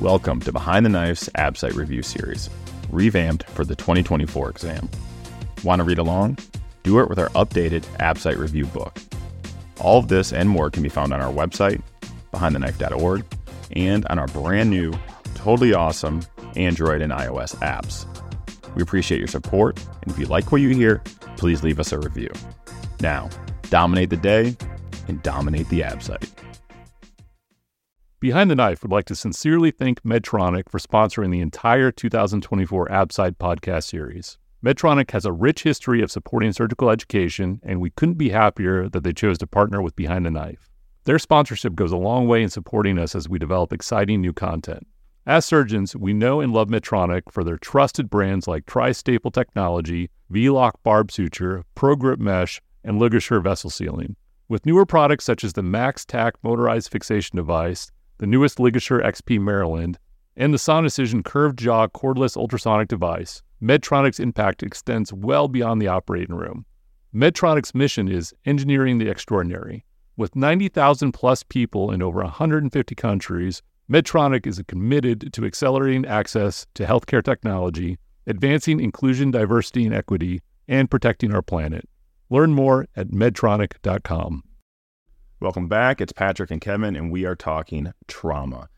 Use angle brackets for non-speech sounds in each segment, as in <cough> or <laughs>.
Welcome to Behind the Knife's ABSITE Review Series, revamped for the 2024 exam. Want to read along? Do it with our updated ABSITE Review book. All of this and more can be found on our website, behindtheknife.org, and on our brand new, totally awesome Android and iOS apps. We appreciate your support, and if you like what you hear, please leave us a review. Now, dominate the day and dominate the ABSITE. Behind the Knife would like to sincerely thank Medtronic for sponsoring the entire 2024 ABSITE podcast series. Medtronic has a rich history of supporting surgical education, and we couldn't be happier that they chose to partner with Behind the Knife. Their sponsorship goes a long way in supporting us as we develop exciting new content. As surgeons, we know and love Medtronic for their trusted brands like Tri-Staple Technology, V-Loc Barb Suture, ProGrip Mesh, and LigaSure Vessel Sealing. With newer products such as the MaxTac motorized fixation device, the newest LigaSure XP Maryland, and the Sonicision curved jaw cordless ultrasonic device, Medtronic's impact extends well beyond the operating room. Medtronic's mission is engineering the extraordinary. With 90,000 plus people in over 150 countries, Medtronic is committed to accelerating access to healthcare technology, advancing inclusion, diversity, and equity, and protecting our planet. Learn more at medtronic.com. Welcome back. It's Patrick and Kevin, and we are talking trauma.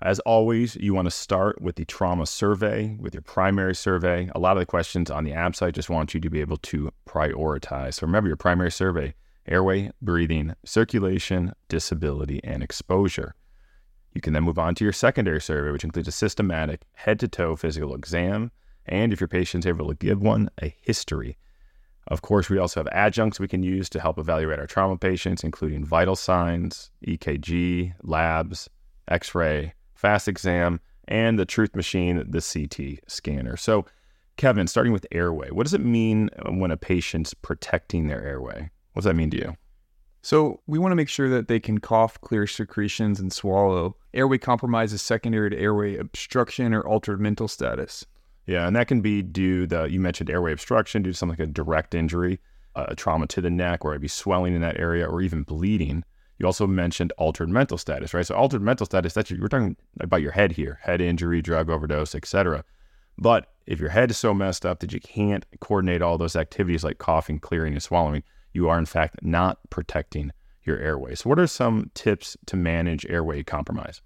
As always, you want to start with the trauma survey, with your primary survey. A lot of the questions on the ABSITE just want you to be able to prioritize. So remember your primary survey airway, breathing, circulation, disability, and exposure. You can then move on to your secondary survey, which includes a systematic head to toe physical exam, and if your patient's able to give one, a history of course, we also have adjuncts we can use to help evaluate our trauma patients, including vital signs, EKG, labs, x ray, fast exam, and the Truth Machine, the CT scanner. So, Kevin, starting with airway, what does it mean when a patient's protecting their airway? What does that mean to you? So, we want to make sure that they can cough, clear secretions, and swallow. Airway compromise is secondary to airway obstruction or altered mental status. Yeah, and that can be due the you mentioned airway obstruction due to something like a direct injury, a trauma to the neck, or maybe swelling in that area, or even bleeding. You also mentioned altered mental status, right? So altered mental status, that's we're talking about your head here, head injury, drug overdose, etc. But if your head is so messed up that you can't coordinate all those activities like coughing, clearing, and swallowing, you are in fact not protecting your airway. So what are some tips to manage airway compromise?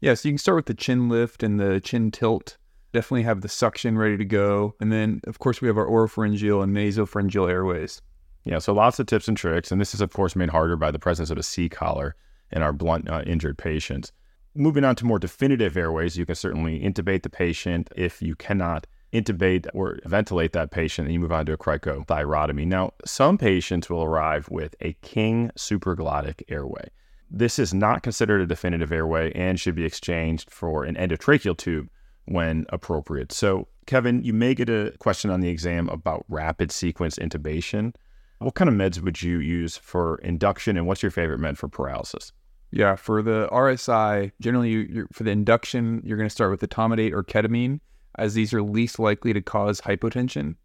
Yeah, so you can start with the chin lift and the chin tilt definitely have the suction ready to go. And then, of course, we have our oropharyngeal and nasopharyngeal airways. Yeah, so lots of tips and tricks. And this is, of course, made harder by the presence of a C collar in our blunt uh, injured patients. Moving on to more definitive airways, you can certainly intubate the patient. If you cannot intubate or ventilate that patient, then you move on to a cricothyrotomy. Now, some patients will arrive with a King supraglottic airway. This is not considered a definitive airway and should be exchanged for an endotracheal tube when appropriate. So, Kevin, you may get a question on the exam about rapid sequence intubation. What kind of meds would you use for induction, and what's your favorite med for paralysis? Yeah, for the RSI, generally you, for the induction, you're going to start with etomidate or ketamine, as these are least likely to cause hypotension.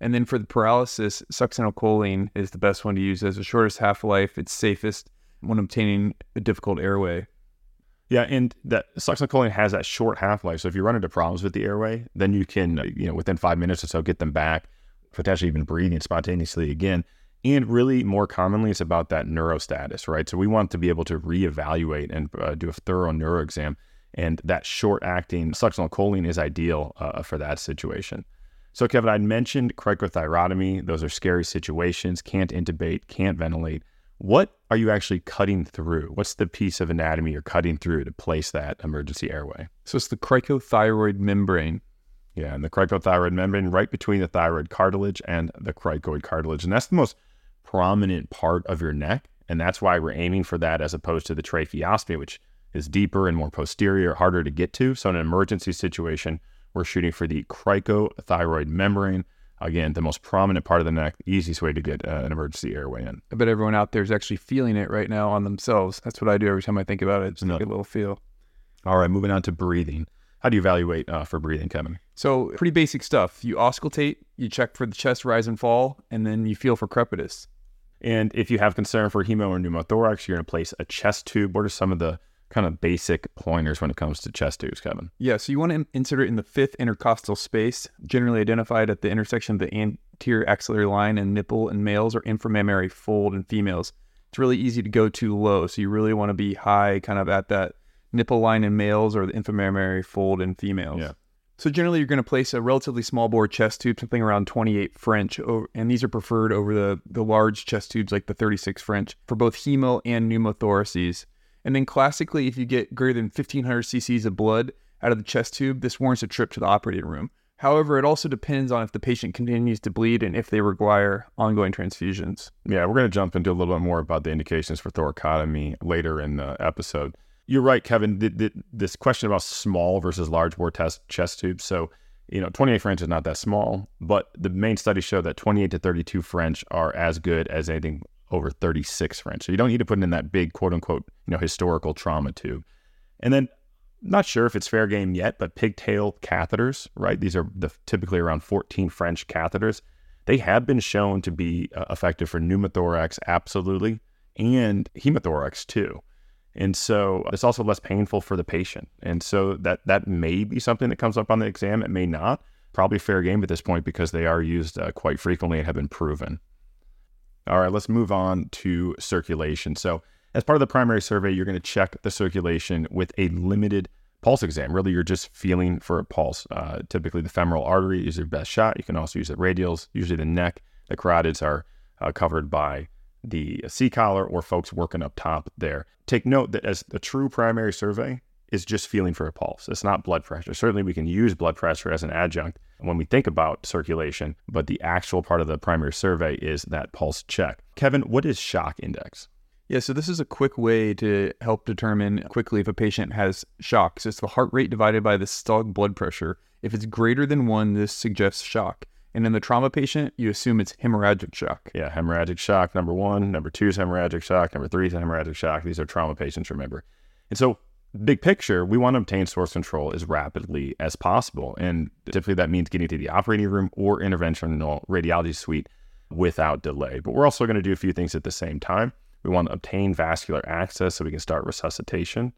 And then for the paralysis, succinylcholine is the best one to use as the shortest half life. It's safest when obtaining a difficult airway. Yeah, and that succinylcholine has that short half life. So if you run into problems with the airway, then you can, you know, within five minutes or so, get them back, potentially even breathing spontaneously again. And really, more commonly, it's about that neuro status, right? So we want to be able to reevaluate and uh, do a thorough neuro exam, and that short-acting succinylcholine is ideal uh, for that situation. So, Kevin, I mentioned cricothyrotomy. Those are scary situations. Can't intubate, can't ventilate what are you actually cutting through? What's the piece of anatomy you're cutting through to place that emergency airway? So it's the cricothyroid membrane. Yeah, and the cricothyroid membrane right between the thyroid cartilage and the cricoid cartilage. And that's the most prominent part of your neck. And that's why we're aiming for that as opposed to the tracheostomy, which is deeper and more posterior, harder to get to. So in an emergency situation, we're shooting for the cricothyroid membrane Again, the most prominent part of the neck, the easiest way to get uh, an emergency airway in. I bet everyone out there is actually feeling it right now on themselves. That's what I do every time I think about it. Just no. get a little feel. All right, moving on to breathing. How do you evaluate uh, for breathing, Kevin? So, pretty basic stuff. You auscultate, you check for the chest rise and fall, and then you feel for crepitus. And if you have concern for hemo or pneumothorax, you're going to place a chest tube. What are some of the kind of basic pointers when it comes to chest tubes, Kevin? Yeah, so you want to insert it in the fifth intercostal space, generally identified at the intersection of the anterior axillary line and nipple in males or inframammary fold in females. It's really easy to go too low, so you really want to be high, kind of at that nipple line in males or the inframammary fold in females. Yeah. So generally, you're going to place a relatively small bore chest tube, something around 28 French, and these are preferred over the, the large chest tubes like the 36 French for both hemo and pneumothoraces. And then classically, if you get greater than 1500 cc's of blood out of the chest tube, this warrants a trip to the operating room. However, it also depends on if the patient continues to bleed and if they require ongoing transfusions. Yeah, we're going to jump into a little bit more about the indications for thoracotomy later in the episode. You're right, Kevin. This question about small versus large bore test chest tubes. So, you know, 28 French is not that small, but the main studies show that 28 to 32 French are as good as anything over 36 French. So you don't need to put it in that big quote unquote, you know, historical trauma tube. And then not sure if it's fair game yet, but pigtail catheters, right? These are the, typically around 14 French catheters. They have been shown to be uh, effective for pneumothorax, absolutely, and hemothorax too. And so it's also less painful for the patient. And so that that may be something that comes up on the exam. It may not. Probably fair game at this point because they are used uh, quite frequently and have been proven. All right, let's move on to circulation. So as part of the primary survey, you're going to check the circulation with a limited pulse exam. Really, you're just feeling for a pulse. Uh, typically, the femoral artery is your best shot. You can also use the radials. Usually, the neck, the carotids are uh, covered by the C collar or folks working up top there. Take note that as a true primary survey is just feeling for a pulse. It's not blood pressure. Certainly, we can use blood pressure as an adjunct when we think about circulation, but the actual part of the primary survey is that pulse check. Kevin, what is shock index? Yeah, so this is a quick way to help determine quickly if a patient has shock. So it's the heart rate divided by the systolic blood pressure. If it's greater than one, this suggests shock. And in the trauma patient, you assume it's hemorrhagic shock. Yeah, hemorrhagic shock, number one. Number two is hemorrhagic shock. Number three is hemorrhagic shock. These are trauma patients, remember. And so, big picture, we want to obtain source control as rapidly as possible. And typically that means getting to the operating room or interventional radiology suite without delay. But we're also going to do a few things at the same time. We want to obtain vascular access so we can start resuscitation.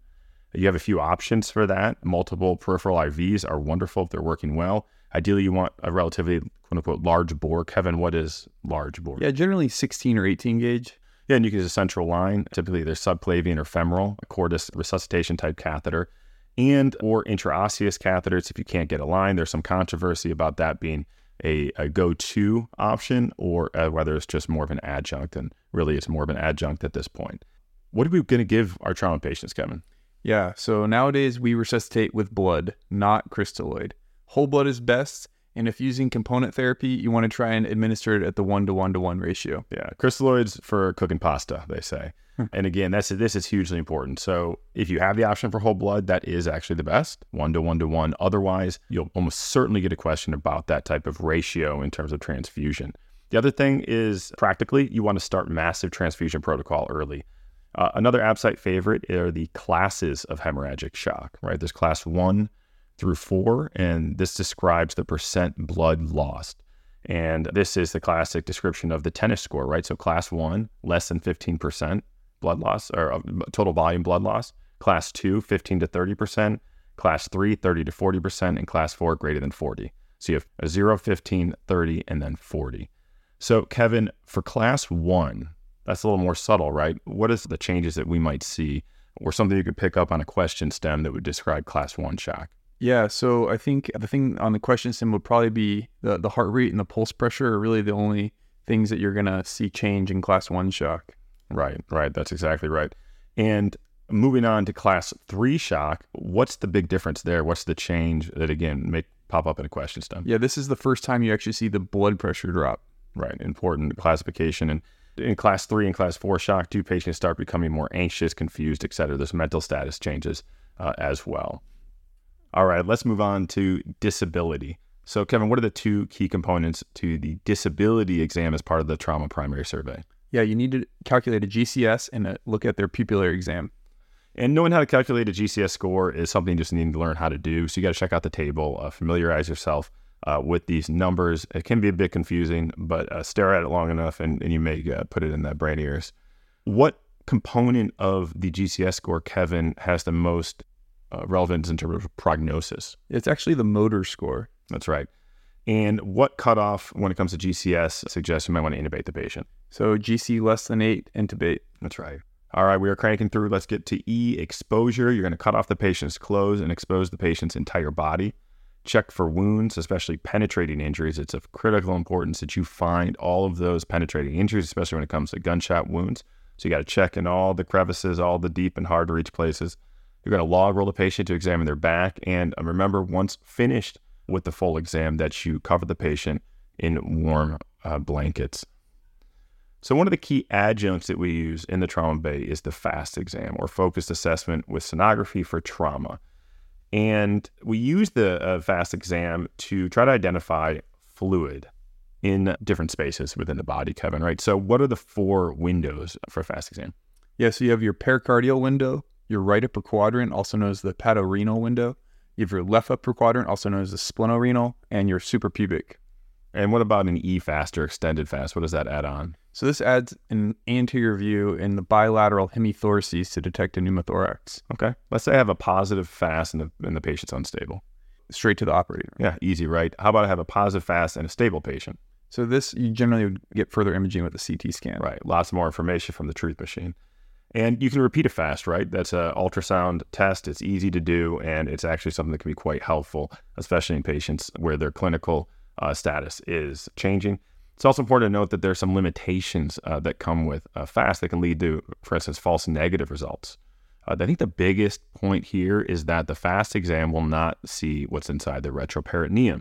You have a few options for that. Multiple peripheral IVs are wonderful if they're working well. Ideally, you want a relatively quote unquote large bore. Kevin, what is large bore? Yeah, generally 16 or 18 gauge. Yeah, and you can use a central line. Typically, they're subclavian or femoral, a cordis resuscitation type catheter, and or intraosseous catheters. If you can't get a line, there's some controversy about that being a, a go-to option or uh, whether it's just more of an adjunct. And really, it's more of an adjunct at this point. What are we going to give our trauma patients, Kevin? Yeah, so nowadays we resuscitate with blood, not crystalloid. Whole blood is best, and if using component therapy, you want to try and administer it at the one to one to one ratio. Yeah, crystalloids for cooking pasta, they say. and again, that's this is hugely important. So if you have the option for whole blood, that is actually the best, one to one to one. Otherwise, you'll almost certainly get a question about that type of ratio in terms of transfusion. The other thing is practically, you want to start massive transfusion protocol early. Uh, another ABSITE favorite are the classes of hemorrhagic shock, right? There's class one through four, and this describes the percent blood lost. And this is the classic description of the tennis score, right? So class one, less than 15% blood loss or uh, total volume blood loss. Class two, 15 to 30%. Class three, 30 to 40%. And class four, greater than 40. So you have a 0, 15, 30, and then 40. So, Kevin, for class one, that's a little more subtle, right? What is the changes that we might see or something you could pick up on a question stem that would describe class one shock? Yeah, so I think the thing on the question stem would probably be the, the heart rate and the pulse pressure are really the only things that you're going to see change in class one shock. Right, right. That's exactly right. And moving on to class three shock, what's the big difference there? What's the change that, again, may pop up in a question stem? Yeah, this is the first time you actually see the blood pressure drop. Right, important classification. And in class three and class four shock, do patients start becoming more anxious, confused, et cetera? There's mental status changes uh, as well. All right, let's move on to disability. So, Kevin, what are the two key components to the disability exam as part of the trauma primary survey? Yeah, you need to calculate a GCS and a look at their pupillary exam. And knowing how to calculate a GCS score is something you just need to learn how to do. So, you got to check out the table, uh, familiarize yourself uh, with these numbers. It can be a bit confusing, but uh, stare at it long enough and, and you may uh, put it in that brain ears. What component of the GCS score, Kevin, has the most uh, relevance in terms of prognosis? It's actually the motor score. That's right. And what cutoff when it comes to GCS suggests you might want to intubate the patient? So GC less than eight, intubate. That's right. All right, we are cranking through. Let's get to E exposure. You're going to cut off the patient's clothes and expose the patient's entire body. Check for wounds, especially penetrating injuries. It's of critical importance that you find all of those penetrating injuries, especially when it comes to gunshot wounds. So you got to check in all the crevices, all the deep and hard to reach places. You're going to log roll the patient to examine their back. And uh, remember, once finished with the full exam, that you cover the patient in warm uh, blankets. So, one of the key adjuncts that we use in the trauma bay is the FAST exam or focused assessment with sonography for trauma. And we use the uh, FAST exam to try to identify fluid in different spaces within the body, Kevin, right? So, what are the four windows for a FAST exam? Yeah, so you have your pericardial window, your right upper quadrant, also known as the hepatorenal window. You have your left upper quadrant, also known as the splenorenal, and your suprapubic. And what about an E fast or extended fast? What does that add on? So this adds an anterior view in the bilateral hemithoraces to detect a pneumothorax. Okay. Let's say I have a positive fast and the, and the patient's unstable. Straight to the operating room. Yeah, easy, right? How about I have a positive fast and a stable patient? So this you generally would get further imaging with a CT scan. Right. Lots more information from the truth machine. And you can repeat a fast, right? That's an ultrasound test. It's easy to do, and it's actually something that can be quite helpful, especially in patients where their clinical uh, status is changing. It's also important to note that there are some limitations uh, that come with uh, fast that can lead to, for instance, false negative results. Uh, I think the biggest point here is that the fast exam will not see what's inside the retroperitoneum.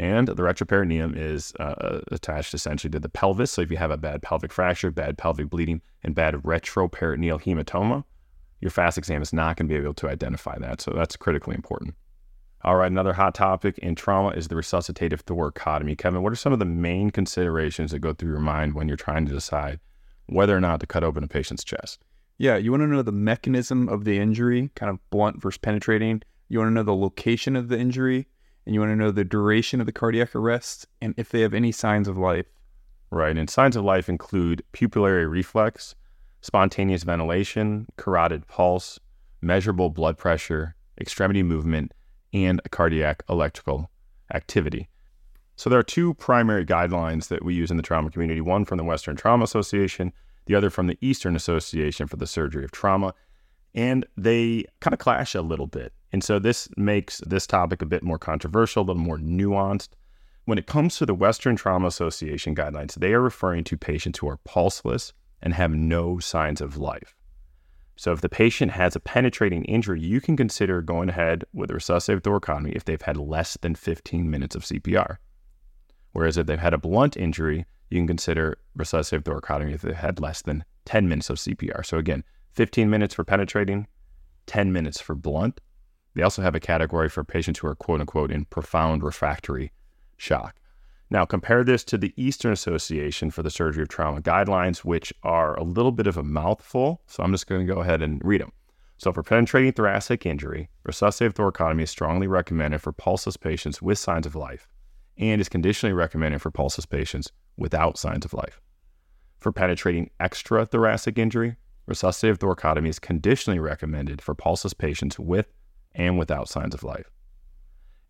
And the retroperitoneum is uh, attached essentially to the pelvis. So if you have a bad pelvic fracture, bad pelvic bleeding, and bad retroperitoneal hematoma, your fast exam is not going to be able to identify that. So that's critically important. All right, another hot topic in trauma is the resuscitative thoracotomy. Kevin, what are some of the main considerations that go through your mind when you're trying to decide whether or not to cut open a patient's chest? Yeah, you want to know the mechanism of the injury, kind of blunt versus penetrating. You want to know the location of the injury, and you want to know the duration of the cardiac arrest and if they have any signs of life. Right, and signs of life include pupillary reflex, spontaneous ventilation, carotid pulse, measurable blood pressure, extremity movement, and cardiac electrical activity. So there are two primary guidelines that we use in the trauma community, one from the Western Trauma Association, the other from the Eastern Association for the Surgery of Trauma, and they kind of clash a little bit. And so this makes this topic a bit more controversial, a little more nuanced. When it comes to the Western Trauma Association guidelines, they are referring to patients who are pulseless and have no signs of life. So if the patient has a penetrating injury, you can consider going ahead with resuscitative thoracotomy if they've had less than 15 minutes of CPR. Whereas if they've had a blunt injury, you can consider resuscitative thoracotomy if they've had less than 10 minutes of CPR. So again, 15 minutes for penetrating, 10 minutes for blunt. They also have a category for patients who are quote unquote in profound refractory shock. Now, compare this to the Eastern Association for the Surgery of Trauma guidelines, which are a little bit of a mouthful. So I'm just going to go ahead and read them. So, for penetrating thoracic injury, resuscitative thoracotomy is strongly recommended for pulseless patients with signs of life and is conditionally recommended for pulseless patients without signs of life. For penetrating extra thoracic injury, resuscitative thoracotomy is conditionally recommended for pulseless patients with and without signs of life.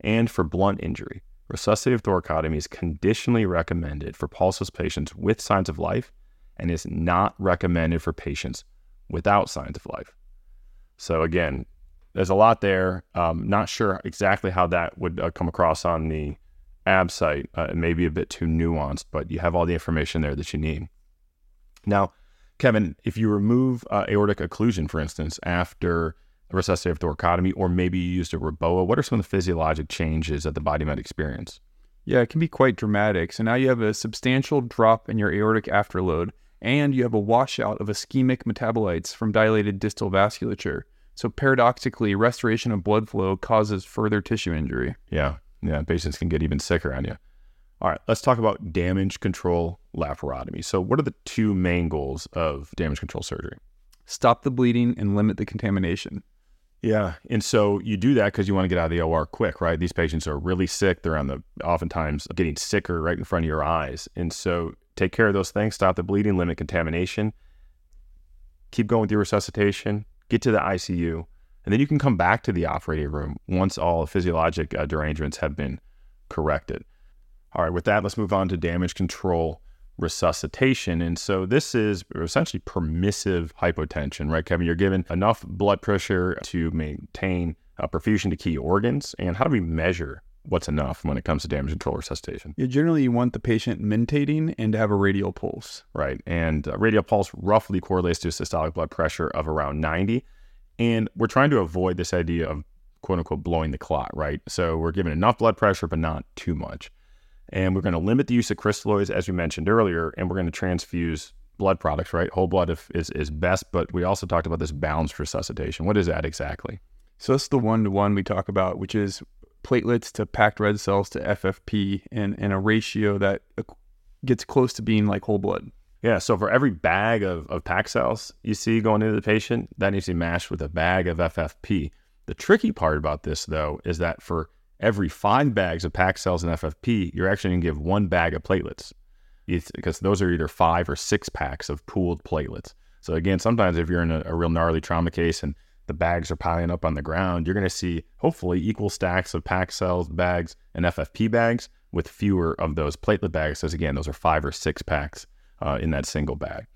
And for blunt injury, resuscitative thoracotomy is conditionally recommended for pulseless patients with signs of life and is not recommended for patients without signs of life. So, again, there's a lot there. Um, not sure exactly how that would uh, come across on the ABSITE. Uh, it may be a bit too nuanced, but you have all the information there that you need. Now, Kevin, if you remove uh, aortic occlusion, for instance, after resuscitative thoracotomy, or maybe you used a REBOA, what are some of the physiologic changes that the body might experience? Yeah, it can be quite dramatic. So now you have a substantial drop in your aortic afterload, and you have a washout of ischemic metabolites from dilated distal vasculature. So paradoxically, restoration of blood flow causes further tissue injury. Yeah, yeah, patients can get even sicker on you. All right, let's talk about damage control laparotomy. So, what are the two main goals of damage control surgery? Stop the bleeding and limit the contamination. Yeah, and so you do that because you want to get out of the OR quick, right? These patients are really sick; they're on the oftentimes getting sicker right in front of your eyes, and so take care of those things, stop the bleeding, limit contamination. keep going with your resuscitation, get to the ICU, and then you can come back to the operating room once all physiologic uh, derangements have been corrected. All right, with that, let's move on to damage control resuscitation. And so this is essentially permissive hypotension, right, Kevin? You're given enough blood pressure to maintain uh, perfusion to key organs. And how do we measure what's enough when it comes to damage control resuscitation? Yeah, generally you want the patient mentating and to have a radial pulse. Right. And uh, radial pulse roughly correlates to a systolic blood pressure of around 90. And we're trying to avoid this idea of quote unquote blowing the clot, right? So we're giving enough blood pressure, but not too much. And we're going to limit the use of crystalloids, as we mentioned earlier, and we're going to transfuse blood products, right? Whole blood is, is best, but we also talked about this balanced resuscitation. What is that exactly? So that's the one to one we talk about, which is platelets to packed red cells to FFP in, in a ratio that gets close to being like whole blood. Yeah. So for every bag of, of packed cells you see going into the patient, that needs to be matched with a bag of FFP. The tricky part about this, though, is that for every five bags of packed cells and FFP, you're actually going to give one bag of platelets because those are either five or six packs of pooled platelets. So again, sometimes if you're in a, a real gnarly trauma case and the bags are piling up on the ground, you're going to see hopefully equal stacks of packed cells bags and FFP bags with fewer of those platelet bags. Because again, those are five or six packs uh, in that single bag.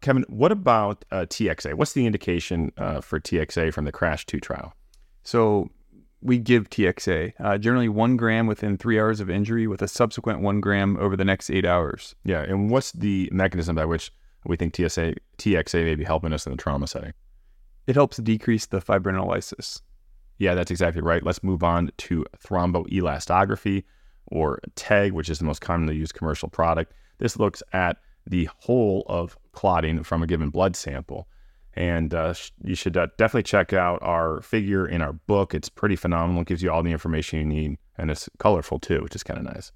Kevin, what about uh, TXA? What's the indication uh, for TXA from the CRASH 2 trial? So we give TXA, uh, generally one gram within three hours of injury with a subsequent one gram over the next eight hours. Yeah. And what's the mechanism by which we think TSA, TXA may be helping us in the trauma setting? It helps decrease the fibrinolysis. Yeah, that's exactly right. Let's move on to thromboelastography or TEG, which is the most commonly used commercial product. This looks at the whole of clotting from a given blood sample. And uh, you should uh, definitely check out our figure in our book. It's pretty phenomenal. It gives you all the information you need, and it's colorful too, which is kind of nice.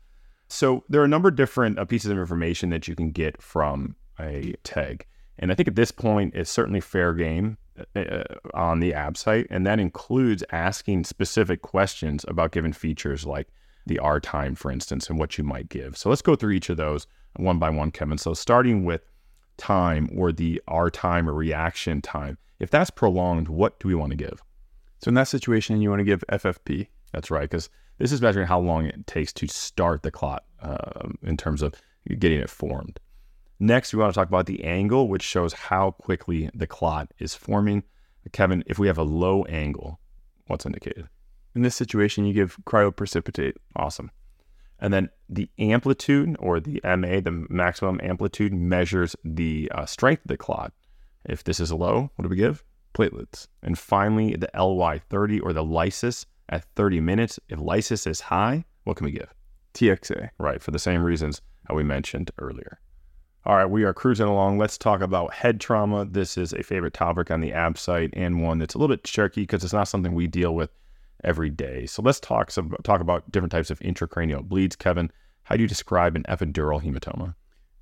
So there are a number of different uh, pieces of information that you can get from a TEG, And I think at this point, it's certainly fair game uh, uh, on the ABSITE. And that includes asking specific questions about given features like the R time, for instance, and what you might give. So let's go through each of those one by one, Kevin. So starting with time or the R time or reaction time, if that's prolonged, what do we want to give? So in that situation, you want to give FFP. That's right, because this is measuring how long it takes to start the clot uh, in terms of getting it formed. Next, we want to talk about the angle, which shows how quickly the clot is forming. Kevin, if we have a low angle, what's indicated? In this situation, you give cryoprecipitate. Awesome. And then the amplitude or the MA, the maximum amplitude, measures the uh, strength of the clot. If this is low, what do we give? Platelets. And finally, the LY30 or the lysis at 30 minutes. If lysis is high, what can we give? TXA. Right, for the same reasons that we mentioned earlier. All right, we are cruising along. Let's talk about head trauma. This is a favorite topic on the ABSITE and one that's a little bit tricky because it's not something we deal with every day. So let's talk some, talk about different types of intracranial bleeds. Kevin, how do you describe an epidural hematoma?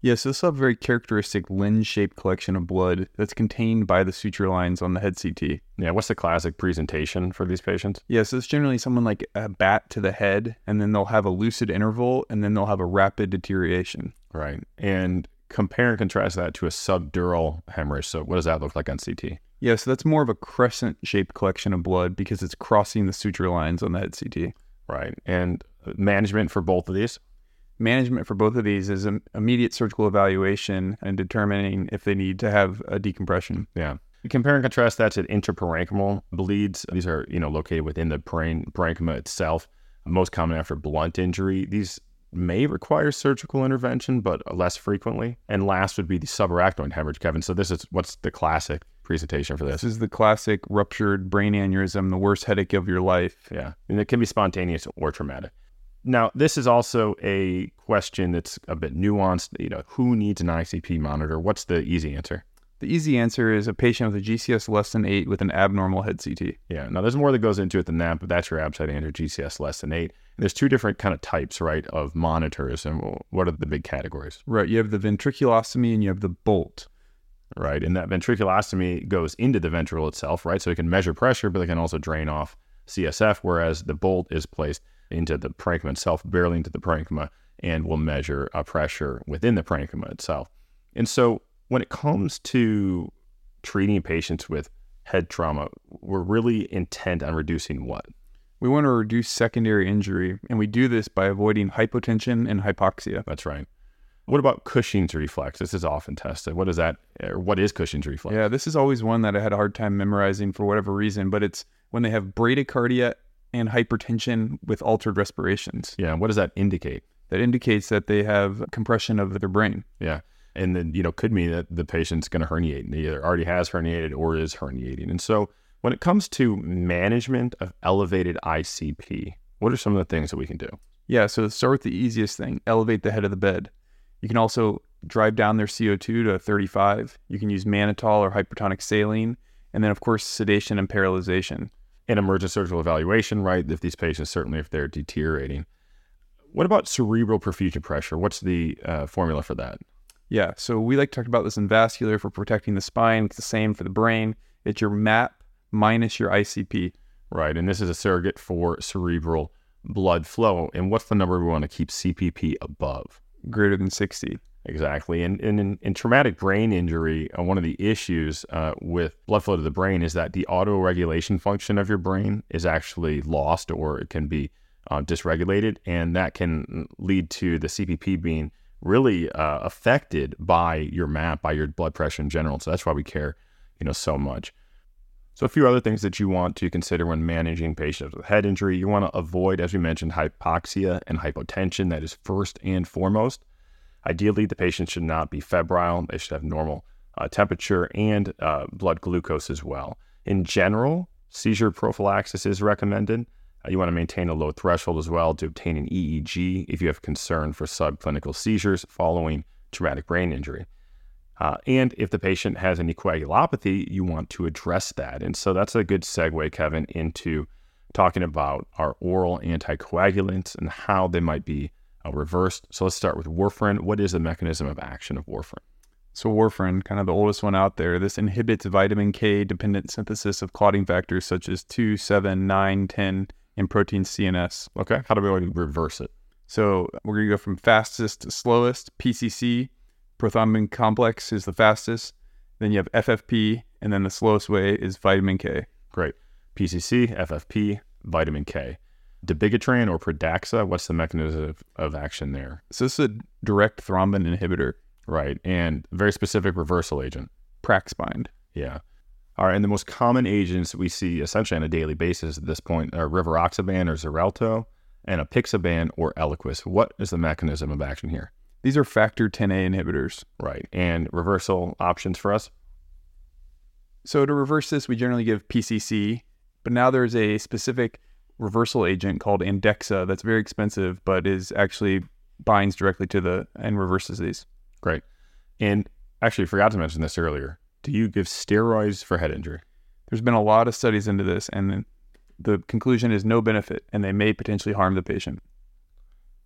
Yes, this is a very characteristic lens-shaped collection of blood that's contained by the suture lines on the head CT. Yeah, what's the classic presentation for these patients? Yes, it's generally someone like a bat to the head, and then they'll have a lucid interval, and then they'll have a rapid deterioration. Right. And compare and contrast that to a subdural hemorrhage. So, what does that look like on CT? Yeah, so that's more of a crescent shaped collection of blood because it's crossing the suture lines on the head CT. Right. And management for both of these? Management for both of these is immediate surgical evaluation and determining if they need to have a decompression. Yeah. Compare and contrast that to intraparenchymal bleeds. These are, you know, located within the parenchyma itself, most common after blunt injury. These may require surgical intervention, but less frequently. And last would be the subarachnoid hemorrhage, Kevin. So this is what's the classic presentation for this. This is the classic ruptured brain aneurysm, the worst headache of your life. Yeah. And it can be spontaneous or traumatic. Now, this is also a question that's a bit nuanced. You know, who needs an ICP monitor? What's the easy answer? The easy answer is a patient with a GCS less than eight with an abnormal head CT. Yeah. Now, there's more that goes into it than that, but that's your ABSITE answer, GCS less than eight. And there's two different kind of types, right, of monitors. And what are the big categories? Right. You have the ventriculostomy and you have the bolt right? And that ventriculostomy goes into the ventricle itself, right? So it can measure pressure, but it can also drain off CSF, whereas the bolt is placed into the parenchyma itself, barely into the parenchyma, and will measure a pressure within the parenchyma itself. And so when it comes to treating patients with head trauma, we're really intent on reducing what? We want to reduce secondary injury, and we do this by avoiding hypotension and hypoxia. That's right. What about Cushing's reflex? This is often tested. What is that? Or what is Cushing's reflex? Yeah, this is always one that I had a hard time memorizing for whatever reason, but it's when they have bradycardia and hypertension with altered respirations. Yeah. What does that indicate? That indicates that they have compression of their brain. Yeah. And then, you know, could mean that the patient's going to herniate and either already has herniated or is herniating. And so when it comes to management of elevated ICP, what are some of the things that we can do? Yeah, so start with the easiest thing elevate the head of the bed. You can also drive down their CO2 to 35. You can use mannitol or hypertonic saline. And then, of course, sedation and paralyzation. And emergent surgical evaluation, right? If these patients, certainly if they're deteriorating. What about cerebral perfusion pressure? What's the uh, formula for that? Yeah, so we like to talk about this in vascular for protecting the spine. It's the same for the brain. It's your MAP minus your ICP. Right. And this is a surrogate for cerebral blood flow. And what's the number we want to keep CPP above? Greater than 60. Exactly. And, and in, in, traumatic brain injury, uh, one of the issues uh, with blood flow to the brain is that the autoregulation function of your brain is actually lost or it can be uh, dysregulated. And that can lead to the CPP being really uh, affected by your MAP, by your blood pressure in general. So that's why we care, you know, so much. So, a few other things that you want to consider when managing patients with head injury. You want to avoid, as we mentioned, hypoxia and hypotension. That is first and foremost. Ideally, the patient should not be febrile. They should have normal uh, temperature and uh, blood glucose as well. In general, seizure prophylaxis is recommended. Uh, you want to maintain a low threshold as well to obtain an EEG if you have concern for subclinical seizures following traumatic brain injury. Uh, and if the patient has any coagulopathy, you want to address that. And so that's a good segue, Kevin, into talking about our oral anticoagulants and how they might be uh, reversed. So let's start with warfarin. What is the mechanism of action of warfarin? So warfarin, kind of the oldest one out there, this inhibits vitamin K dependent synthesis of clotting factors such as 2, 7, 9, 10, and protein CNS. Okay. How do we reverse it? So we're going to go from fastest to slowest, PCC, prothrombin complex is the fastest. Then you have FFP, and then the slowest way is vitamin K. Great. PCC, FFP, vitamin K. Dabigatran or Pradaxa, what's the mechanism of, of action there? So this is a direct thrombin inhibitor. Right. And very specific reversal agent. Praxbind. Yeah. All right. And the most common agents we see essentially on a daily basis at this point are rivaroxaban or Xarelto and apixaban or Eliquis. What is the mechanism of action here? These are factor 10A inhibitors. Right. And reversal options for us? So to reverse this, we generally give PCC, but now there's a specific reversal agent called Andexxa that's very expensive, but is actually binds directly to the and reverses these. Great. And actually, forgot to mention this earlier. Do you give steroids for head injury? There's been a lot of studies into this, and the conclusion is no benefit, and they may potentially harm the patient.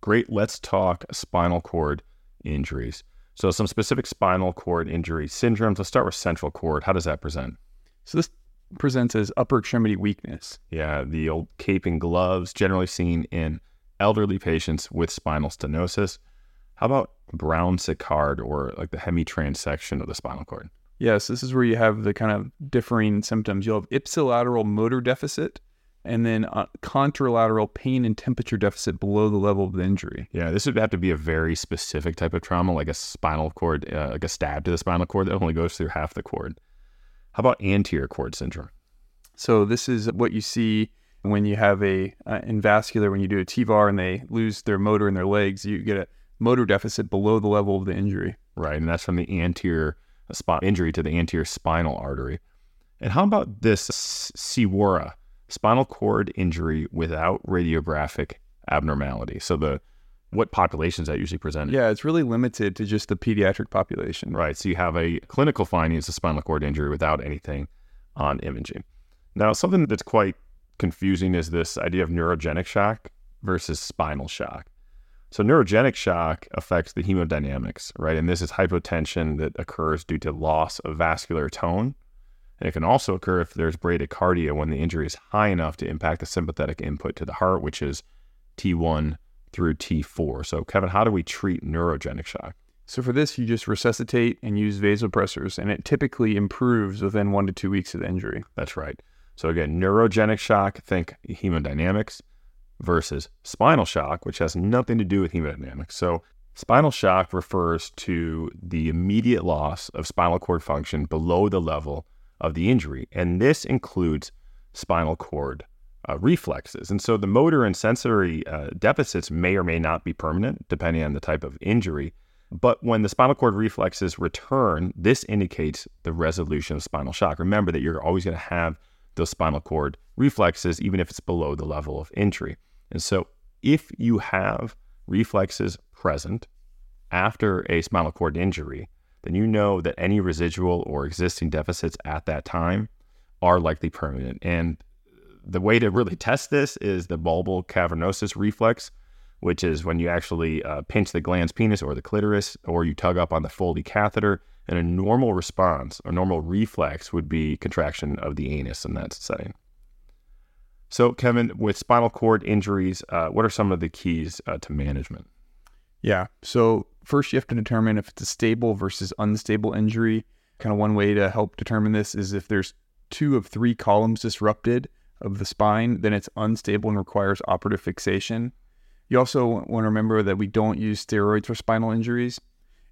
Great. Let's talk spinal cord injuries. So, some specific spinal cord injury syndromes. Let's start with central cord. How does that present? So, this presents as upper extremity weakness. Yeah, the old cape and gloves, generally seen in elderly patients with spinal stenosis. How about Brown Séquard or like the hemitransection of the spinal cord? Yes, this is where you have the kind of differing symptoms. You'll have ipsilateral motor deficit and then uh, contralateral pain and temperature deficit below the level of the injury. Yeah, this would have to be a very specific type of trauma, like a spinal cord, uh, like a stab to the spinal cord that only goes through half the cord. How about anterior cord syndrome? So this is what you see when you have a uh, in vascular when you do a TEVAR and they lose their motor in their legs. You get a motor deficit below the level of the injury. Right, and that's from the anterior spot injury to the anterior spinal artery. And how about this SCIWORA, spinal cord injury without radiographic abnormality? So the what populations that usually present? Yeah, it's really limited to just the pediatric population. Right. So you have a clinical finding as a spinal cord injury without anything on imaging. Now, something that's quite confusing is this idea of neurogenic shock versus spinal shock. So neurogenic shock affects the hemodynamics, right? And this is hypotension that occurs due to loss of vascular tone. And it can also occur if there's bradycardia when the injury is high enough to impact the sympathetic input to the heart, which is T1 through T4. So, Kevin, how do we treat neurogenic shock? So for this, you just resuscitate and use vasopressors, and it typically improves within one to two weeks of the injury. That's right. So again, neurogenic shock, think hemodynamics, versus spinal shock, which has nothing to do with hemodynamics. So spinal shock refers to the immediate loss of spinal cord function below the level of the injury, and this includes spinal cord uh, reflexes. And so the motor and sensory uh, deficits may or may not be permanent, depending on the type of injury. But when the spinal cord reflexes return, this indicates the resolution of spinal shock. Remember that you're always going to have those spinal cord reflexes, even if it's below the level of injury. And so if you have reflexes present after a spinal cord injury, then you know that any residual or existing deficits at that time are likely permanent. And the way to really test this is the bulbocavernosus reflex, which is when you actually uh, pinch the glans penis or the clitoris, or you tug up on the Foley catheter. And a normal response, a normal reflex, would be contraction of the anus in that setting. So, Kevin, with spinal cord injuries, uh, what are some of the keys uh, to management? Yeah. So, first, you have to determine if it's a stable versus unstable injury. Kind of one way to help determine this is if there's two of three columns disrupted of the spine, then it's unstable and requires operative fixation. You also want to remember that we don't use steroids for spinal injuries.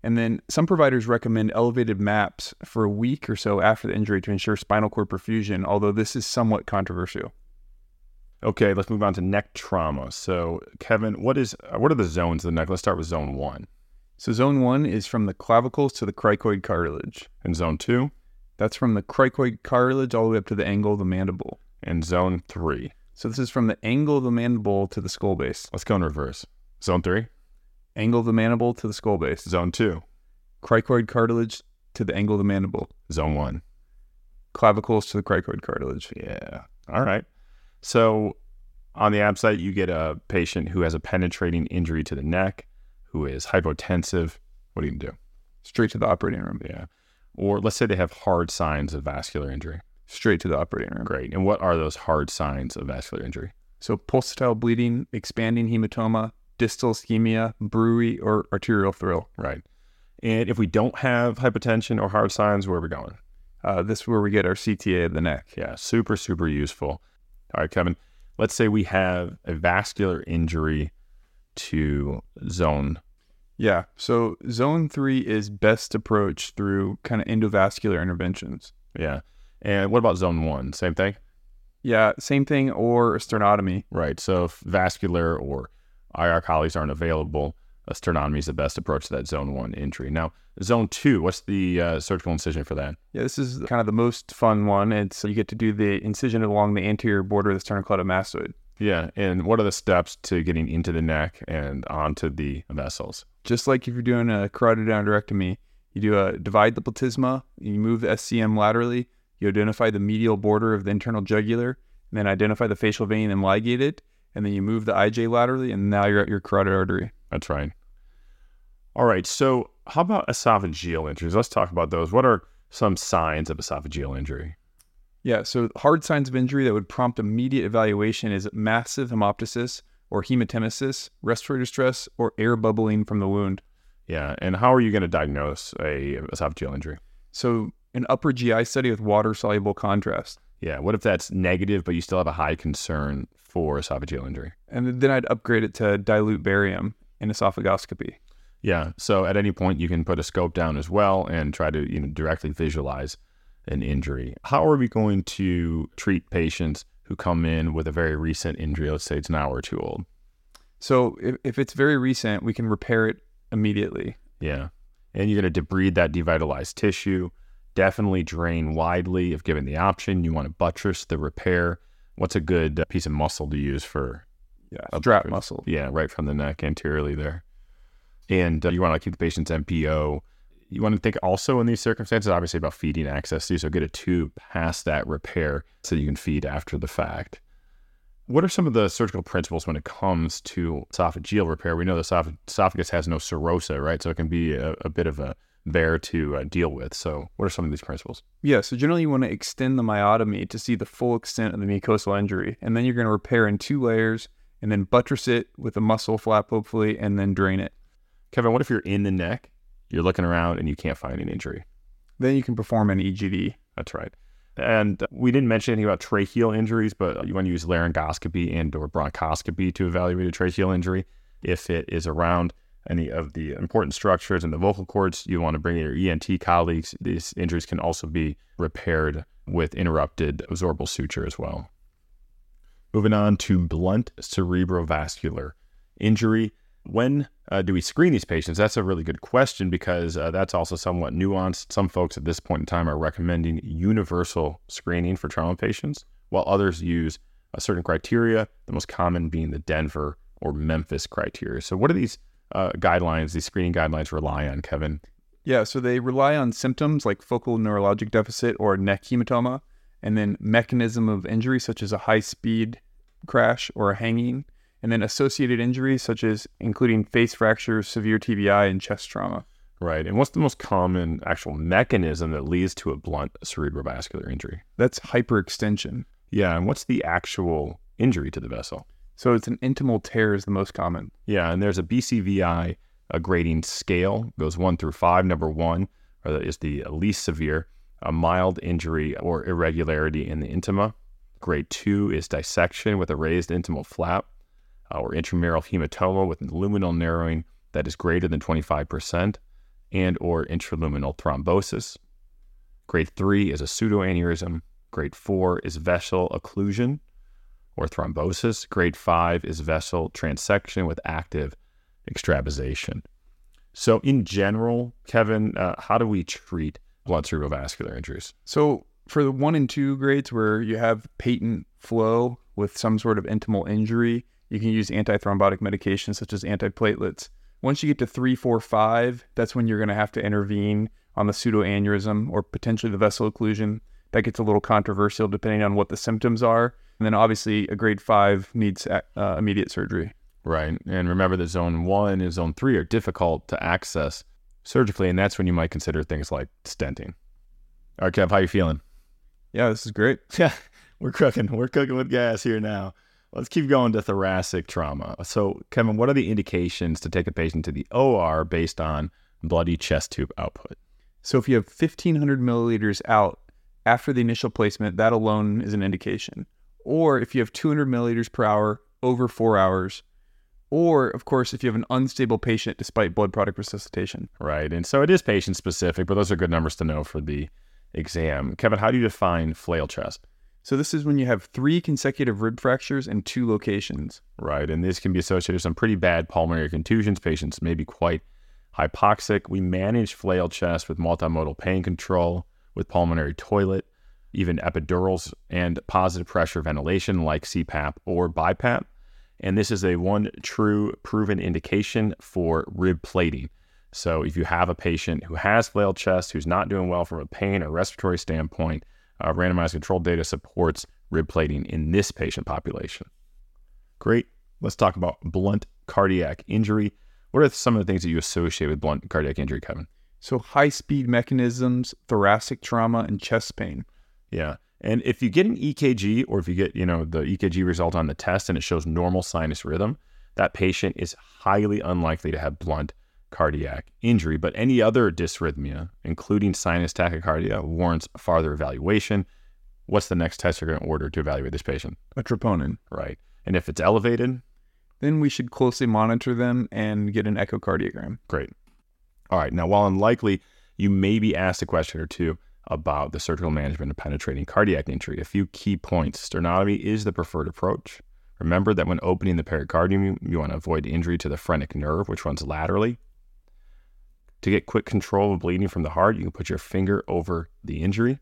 And then some providers recommend elevated MAPS for a week or so after the injury to ensure spinal cord perfusion, although this is somewhat controversial. Okay, let's move on to neck trauma. So, Kevin, what is uh, what are the zones of the neck? Let's start with zone one. So, zone one is from the clavicles to the cricoid cartilage. And zone two? That's from the cricoid cartilage all the way up to the angle of the mandible. And zone three? So, this is from the angle of the mandible to the skull base. Let's go in reverse. Zone three? Angle of the mandible to the skull base. Zone two? Cricoid cartilage to the angle of the mandible. Zone one? Clavicles to the cricoid cartilage. Yeah. All right. So on the ABSITE, you get a patient who has a penetrating injury to the neck, who is hypotensive. What do you do? Straight to the operating room. Yeah. Or let's say they have hard signs of vascular injury. Straight to the operating room. Great. And what are those hard signs of vascular injury? So pulsatile bleeding, expanding hematoma, distal ischemia, bruit, or arterial thrill. Right. And if we don't have hypotension or hard signs, where are we going? Uh, this is where we get our CTA of the neck. Yeah, super, super useful. All right, Kevin, let's say we have a vascular injury to zone. Yeah. So zone three is best approached through kind of endovascular interventions. Yeah. And what about zone one? Same thing? Yeah, same thing or a sternotomy. Right. So if vascular or IR collies aren't available, a sternotomy is the best approach to that zone one injury. Now, zone two, what's the uh, surgical incision for that? Yeah, this is kind of the most fun one. It's you get to do the incision along the anterior border of the sternocleidomastoid. Yeah, and what are the steps to getting into the neck and onto the vessels? Just like if you're doing a carotid endarterectomy, you do a divide the platysma, you move the SCM laterally, you identify the medial border of the internal jugular, and then identify the facial vein and ligate it, and then you move the IJ laterally, and now you're at your carotid artery. That's right. All right. So, how about esophageal injuries? Let's talk about those. What are some signs of esophageal injury? Yeah. So, hard signs of injury that would prompt immediate evaluation is massive hemoptysis or hematemesis, respiratory distress, or air bubbling from the wound. Yeah. And how are you going to diagnose a esophageal injury? So, an upper GI study with water soluble contrast. Yeah. What if that's negative, but you still have a high concern for esophageal injury? And then I'd upgrade it to dilute barium in esophagoscopy. Yeah. So at any point, you can put a scope down as well and try to you know directly visualize an injury. How are we going to treat patients who come in with a very recent injury? Let's say it's an hour or two old. So if, if it's very recent, we can repair it immediately. Yeah. And you're going to debride that devitalized tissue. Definitely drain widely if given the option. You want to buttress the repair. What's a good uh, piece of muscle to use for? Yeah, strap muscle. Yeah, right from the neck anteriorly there. And uh, you want to keep the patient's NPO. You want to think also in these circumstances, obviously, about feeding access to. So get a tube past that repair so you can feed after the fact. What are some of the surgical principles when it comes to esophageal repair? We know the esoph- esophagus has no serosa, right? So it can be a, a bit of a bear to uh, deal with. So, what are some of these principles? Yeah, so generally you want to extend the myotomy to see the full extent of the mucosal injury, and then you're going to repair in two layers, and then buttress it with a muscle flap, hopefully, and then drain it. Kevin, what if you're in the neck? you're looking around and you can't find an injury. Then you can perform an EGD. That's right. And we didn't mention anything about tracheal injuries, but you want to use laryngoscopy and or bronchoscopy to evaluate a tracheal injury. If it is around any of the important structures in the vocal cords, you want to bring in your ENT colleagues. These injuries can also be repaired with interrupted absorbable suture as well. Moving on to blunt cerebrovascular injury. When uh, do we screen these patients? That's a really good question because uh, that's also somewhat nuanced. Some folks at this point in time are recommending universal screening for trauma patients, while others use a certain criteria, the most common being the Denver or Memphis criteria. So, what do these uh, guidelines, these screening guidelines, rely on, Kevin? Yeah, so they rely on symptoms like focal neurologic deficit or neck hematoma, and then mechanism of injury such as a high speed crash or a hanging, and then associated injuries such as including face fractures, severe TBI, and chest trauma. Right. And what's the most common actual mechanism that leads to a blunt cerebrovascular injury? That's hyperextension. Yeah. And what's the actual injury to the vessel? So it's an intimal tear is the most common. Yeah. And there's a BCVI a grading scale, goes one through five. Number one is the least severe, a mild injury or irregularity in the intima. Grade two is dissection with a raised intimal flap uh, or intramural hematoma with luminal narrowing that is greater than 25% and or intraluminal thrombosis. Grade 3 is a pseudoaneurysm. Grade 4 is vessel occlusion or thrombosis. Grade 5 is vessel transection with active extravasation. So, in general, Kevin, uh, how do we treat blunt cerebrovascular injuries? So, for the one and two grades where you have patent flow with some sort of intimal injury, you can use antithrombotic medications such as antiplatelets. Once you get to three, four, five, that's when you're going to have to intervene on the pseudoaneurysm or potentially the vessel occlusion. That gets a little controversial depending on what the symptoms are. And then obviously, a grade five needs uh, immediate surgery. Right. And remember that zone one and zone three are difficult to access surgically. And that's when you might consider things like stenting. All right, Kev, how are you feeling? Yeah, this is great. <laughs> Yeah, we're cooking. We're cooking with gas here now. Let's keep going to thoracic trauma. So, Kevin, what are the indications to take a patient to the OR based on bloody chest tube output? So, if you have 1500 milliliters out after the initial placement, that alone is an indication. Or if you have 200 milliliters per hour over four hours, or of course if you have an unstable patient despite blood product resuscitation. Right. And so it is patient specific, but those are good numbers to know for the exam. Kevin, how do you define flail chest? So this is when you have three consecutive rib fractures in two locations. Right. And this can be associated with some pretty bad pulmonary contusions. Patients may be quite hypoxic. We manage flail chest with multimodal pain control, with pulmonary toilet, even epidurals and positive pressure ventilation like CPAP or BiPAP. And this is a one true proven indication for rib plating. So if you have a patient who has flail chest, who's not doing well from a pain or respiratory standpoint, uh, randomized controlled data supports rib plating in this patient population. Great. Let's talk about blunt cardiac injury. What are some of the things that you associate with blunt cardiac injury, Kevin? So, high speed mechanisms, thoracic trauma, and chest pain. Yeah. And if you get an EKG or if you get, you know, the EKG result on the test and it shows normal sinus rhythm, that patient is highly unlikely to have blunt cardiac injury, but any other dysrhythmia, including sinus tachycardia, warrants farther evaluation. What's the next test you're going to order to evaluate this patient? A troponin. Right. And if it's elevated, then we should closely monitor them and get an echocardiogram. Great. All right. Now, while unlikely, you may be asked a question or two about the surgical management of penetrating cardiac injury. A few key points. Sternotomy is the preferred approach. Remember that when opening the pericardium, you want to avoid injury to the phrenic nerve, which runs laterally. To get quick control of bleeding from the heart, you can put your finger over the injury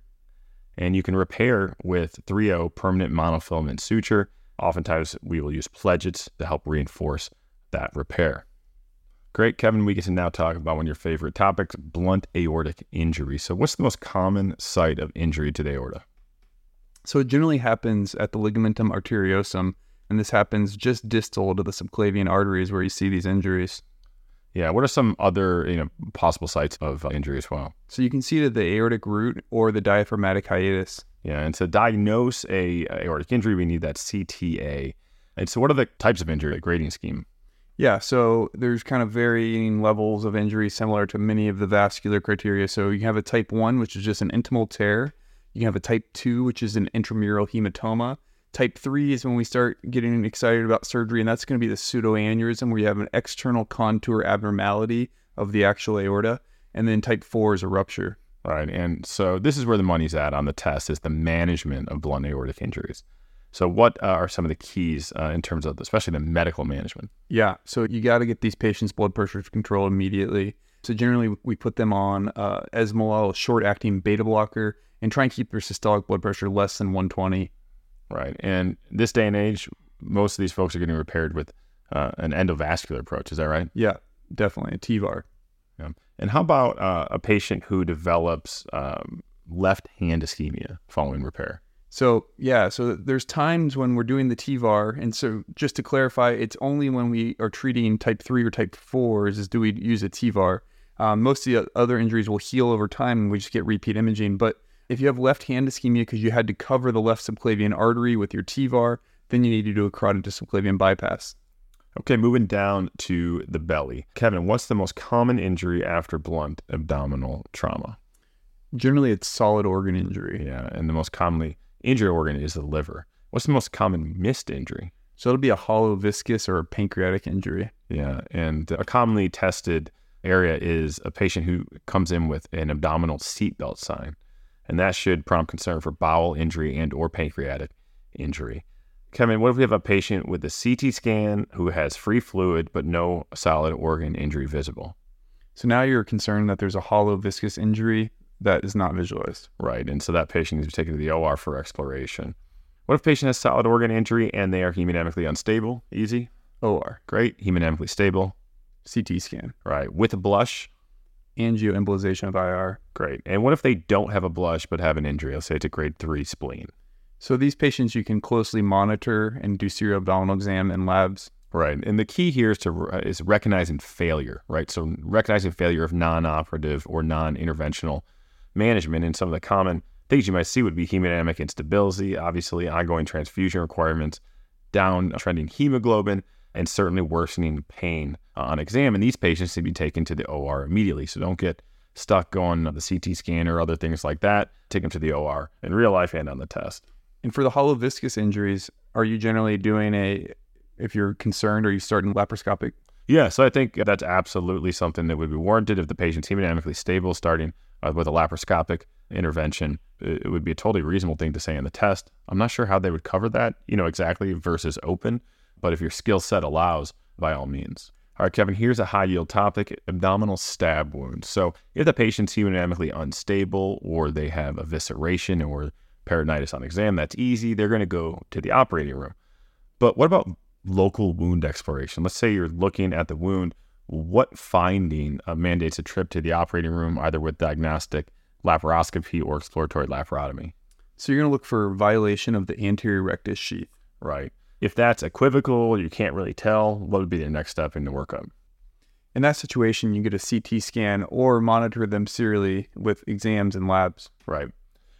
and you can repair with 3O permanent monofilament suture. Oftentimes, we will use pledgets to help reinforce that repair. Great, Kevin. We get to now talk about one of your favorite topics blunt aortic injury. So, what's the most common site of injury to the aorta? So, it generally happens at the ligamentum arteriosum, and this happens just distal to the subclavian arteries where you see these injuries. Yeah. What are some other you know possible sites of uh, injury as well? So you can see that the aortic root or the diaphragmatic hiatus. Yeah. And to diagnose a aortic injury, we need that CTA. And so, what are the types of injury, the grading scheme? Yeah, so there's kind of varying levels of injury similar to many of the vascular criteria. So you have a type 1, which is just an intimal tear. You can have a type 2, which is an intramural hematoma. Type 3 is when we start getting excited about surgery, and that's going to be the pseudoaneurysm, where you have an external contour abnormality of the actual aorta. And then type 4 is a rupture. Right. And so this is where the money's at on the test is the management of blunt aortic injuries. So what uh, are some of the keys uh, in terms of especially the medical management? Yeah. So you got to get these patients' blood pressure control immediately. So generally we put them on uh, Esmolol, short-acting beta blocker, and try and keep their systolic blood pressure less than 120. Right. And this day and age, most of these folks are getting repaired with uh, an endovascular approach. Is that right? Yeah, definitely a TEVAR. Yeah. And how about uh, a patient who develops um, left hand ischemia following repair? So yeah, so there's times when we're doing the TEVAR, and so just to clarify, it's only when we are treating type three or type fours is do we use a TEVAR. Um, most of the other injuries will heal over time, and we just get repeat imaging. But if you have left hand ischemia because you had to cover the left subclavian artery with your TEVAR, then you need to do a carotid subclavian bypass. Okay, moving down to the belly. Kevin, what's the most common injury after blunt abdominal trauma? Generally, it's solid organ injury. Yeah, and the most commonly injured organ is the liver. What's the most common missed injury? So it'll be a hollow viscus or a pancreatic injury. Yeah, and a commonly tested area is a patient who comes in with an abdominal seatbelt sign, and that should prompt concern for bowel injury and or pancreatic injury. Kevin, what if we have a patient with a CT scan who has free fluid but no solid organ injury visible? So now you're concerned that there's a hollow viscus injury that is not visualized. Right. And so that patient needs to be taken to the OR for exploration. What if a patient has solid organ injury and they are hemodynamically unstable? Easy. OR. Great. Hemodynamically stable. CT scan. Right. With a blush. Angioembolization of IR. Great. And what if they don't have a blush but have an injury? Let's say it's a grade three spleen. So these patients you can closely monitor and do serial abdominal exam and labs. Right. And the key here is to is recognizing failure, right? So recognizing failure of non-operative or non-interventional management and some of the common things you might see would be hemodynamic instability, obviously ongoing transfusion requirements, down trending hemoglobin, and certainly worsening pain on exam. And these patients need to be taken to the OR immediately. So don't get stuck going on the CT scan or other things like that. Take them to the OR in real life and on the test. And for the hollow viscus injuries, are you generally doing a, if you're concerned, are you starting laparoscopic? Yeah, so I think that's absolutely something that would be warranted if the patient's hemodynamically stable, starting uh, with a laparoscopic intervention. It would be a totally reasonable thing to say in the test. I'm not sure how they would cover that, you know, exactly versus open, but if your skill set allows, by all means. All right, Kevin, here's a high yield topic abdominal stab wound. So, if the patient's hemodynamically unstable or they have evisceration or peritonitis on exam, that's easy. They're going to go to the operating room. But what about local wound exploration? Let's say you're looking at the wound. What finding uh, mandates a trip to the operating room, either with diagnostic laparoscopy or exploratory laparotomy? So you're going to look for violation of the anterior rectus sheath. Right. If that's equivocal, you can't really tell, what would be the next step in the workup? In that situation, you get a CT scan or monitor them serially with exams and labs. Right.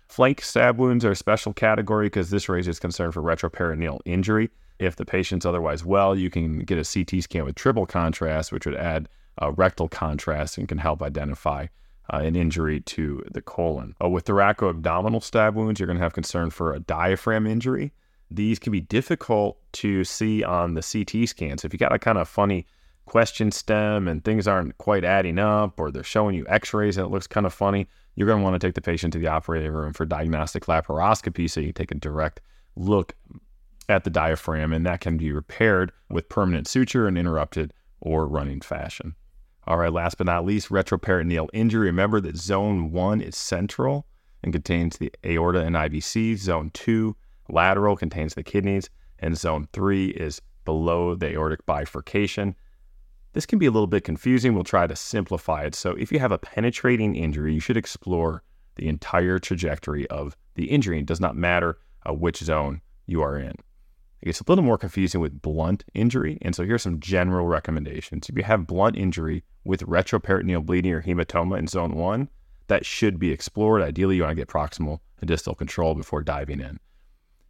Flank stab wounds are a special category because this raises concern for retroperitoneal injury. If the patient's otherwise well, you can get a CT scan with triple contrast, which would add uh, rectal contrast and can help identify uh, an injury to the colon. Uh, with thoracoabdominal stab wounds, you're going to have concern for a diaphragm injury. These can be difficult to see on the CT scans. If you got a kind of funny question stem and things aren't quite adding up, or they're showing you x rays and it looks kind of funny, you're going to want to take the patient to the operating room for diagnostic laparoscopy so you can take a direct look at the diaphragm, and that can be repaired with permanent suture and interrupted or running fashion. All right, last but not least, retroperitoneal injury. Remember that zone one is central and contains the aorta and IVC. Zone two, lateral, contains the kidneys. And zone three is below the aortic bifurcation. This can be a little bit confusing. We'll try to simplify it. So, if you have a penetrating injury, you should explore the entire trajectory of the injury. It does not matter uh, which zone you are in. It gets a little more confusing with blunt injury. And so, here's some general recommendations. If you have blunt injury with retroperitoneal bleeding or hematoma in zone one, that should be explored. Ideally, you want to get proximal and distal control before diving in.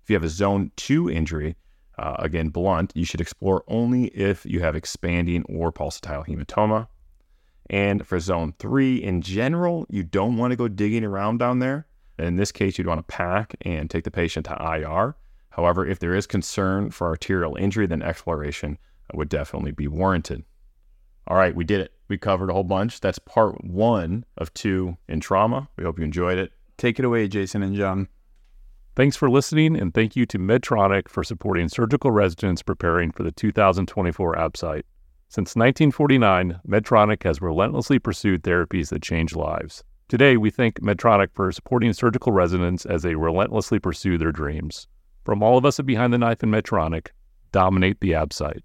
If you have a zone two injury, uh, again, blunt, you should explore only if you have expanding or pulsatile hematoma. And for zone three, in general, you don't want to go digging around down there. In this case, you'd want to pack and take the patient to IR. However, if there is concern for arterial injury, then exploration would definitely be warranted. All right, we did it. We covered a whole bunch. That's part one of two in trauma. We hope you enjoyed it. Take it away, Jason and John. Thanks for listening, and thank you to Medtronic for supporting surgical residents preparing for the 2024 ABSITE. Since 1949, Medtronic has relentlessly pursued therapies that change lives. Today, we thank Medtronic for supporting surgical residents as they relentlessly pursue their dreams. From all of us at Behind the Knife and Medtronic, dominate the ABSITE.